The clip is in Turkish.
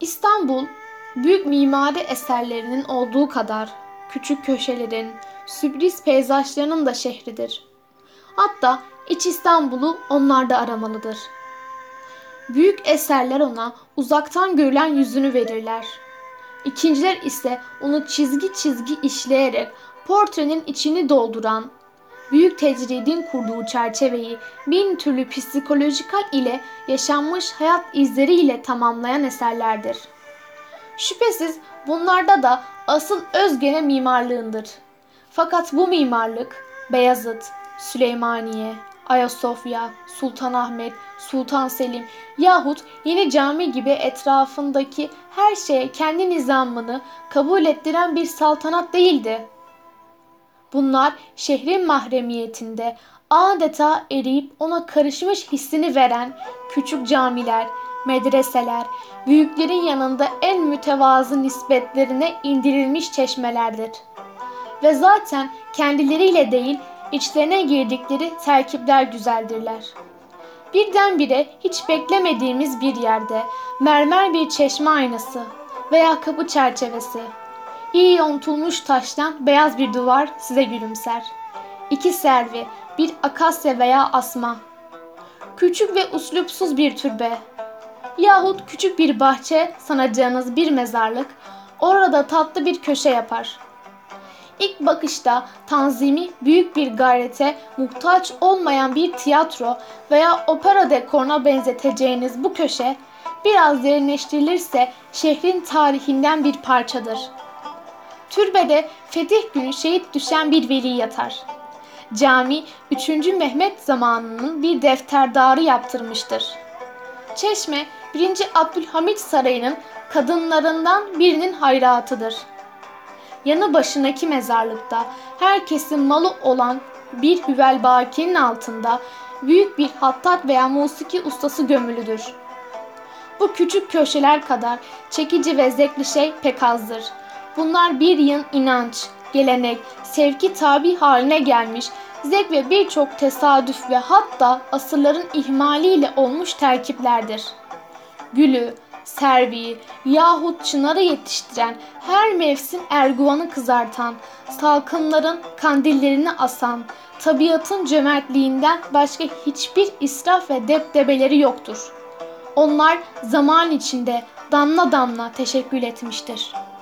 İstanbul, büyük mimari eserlerinin olduğu kadar küçük köşelerin, sürpriz peyzajlarının da şehridir. Hatta iç İstanbul'u onlarda aramalıdır. Büyük eserler ona uzaktan görülen yüzünü verirler. İkinciler ise onu çizgi çizgi işleyerek portrenin içini dolduran, büyük tecridin kurduğu çerçeveyi bin türlü psikolojikal ile yaşanmış hayat izleriyle tamamlayan eserlerdir. Şüphesiz bunlarda da asıl özgene mimarlığındır. Fakat bu mimarlık Beyazıt, Süleymaniye, Ayasofya, Sultanahmet, Sultan Selim yahut Yeni Cami gibi etrafındaki her şeye kendi nizamını kabul ettiren bir saltanat değildi. Bunlar şehrin mahremiyetinde adeta eriyip ona karışmış hissini veren küçük camiler, medreseler, büyüklerin yanında en mütevazı nispetlerine indirilmiş çeşmelerdir. Ve zaten kendileriyle değil, içlerine girdikleri terkipler güzeldirler. Birdenbire hiç beklemediğimiz bir yerde mermer bir çeşme aynası veya kapı çerçevesi, iyi yontulmuş taştan beyaz bir duvar size gülümser. İki servi, bir akasya veya asma. Küçük ve uslupsuz bir türbe. Yahut küçük bir bahçe sanacağınız bir mezarlık orada tatlı bir köşe yapar. İlk bakışta tanzimi büyük bir gayrete muhtaç olmayan bir tiyatro veya opera dekoruna benzeteceğiniz bu köşe biraz derinleştirilirse şehrin tarihinden bir parçadır. Türbede fetih günü şehit düşen bir veli yatar. Cami 3. Mehmet zamanının bir defterdarı yaptırmıştır. Çeşme 1. Abdülhamit Sarayı'nın kadınlarından birinin hayratıdır.'' yanı başındaki mezarlıkta herkesin malı olan bir hüvelbakinin altında büyük bir hattat veya musiki ustası gömülüdür. Bu küçük köşeler kadar çekici ve zevkli şey pek azdır. Bunlar bir yığın inanç, gelenek, sevki tabi haline gelmiş zevk ve birçok tesadüf ve hatta asırların ihmaliyle olmuş terkiplerdir. Gülü, serviyi yahut çınarı yetiştiren, her mevsim erguvanı kızartan, salkımların kandillerini asan, tabiatın cömertliğinden başka hiçbir israf ve depdebeleri yoktur. Onlar zaman içinde damla damla teşekkül etmiştir.''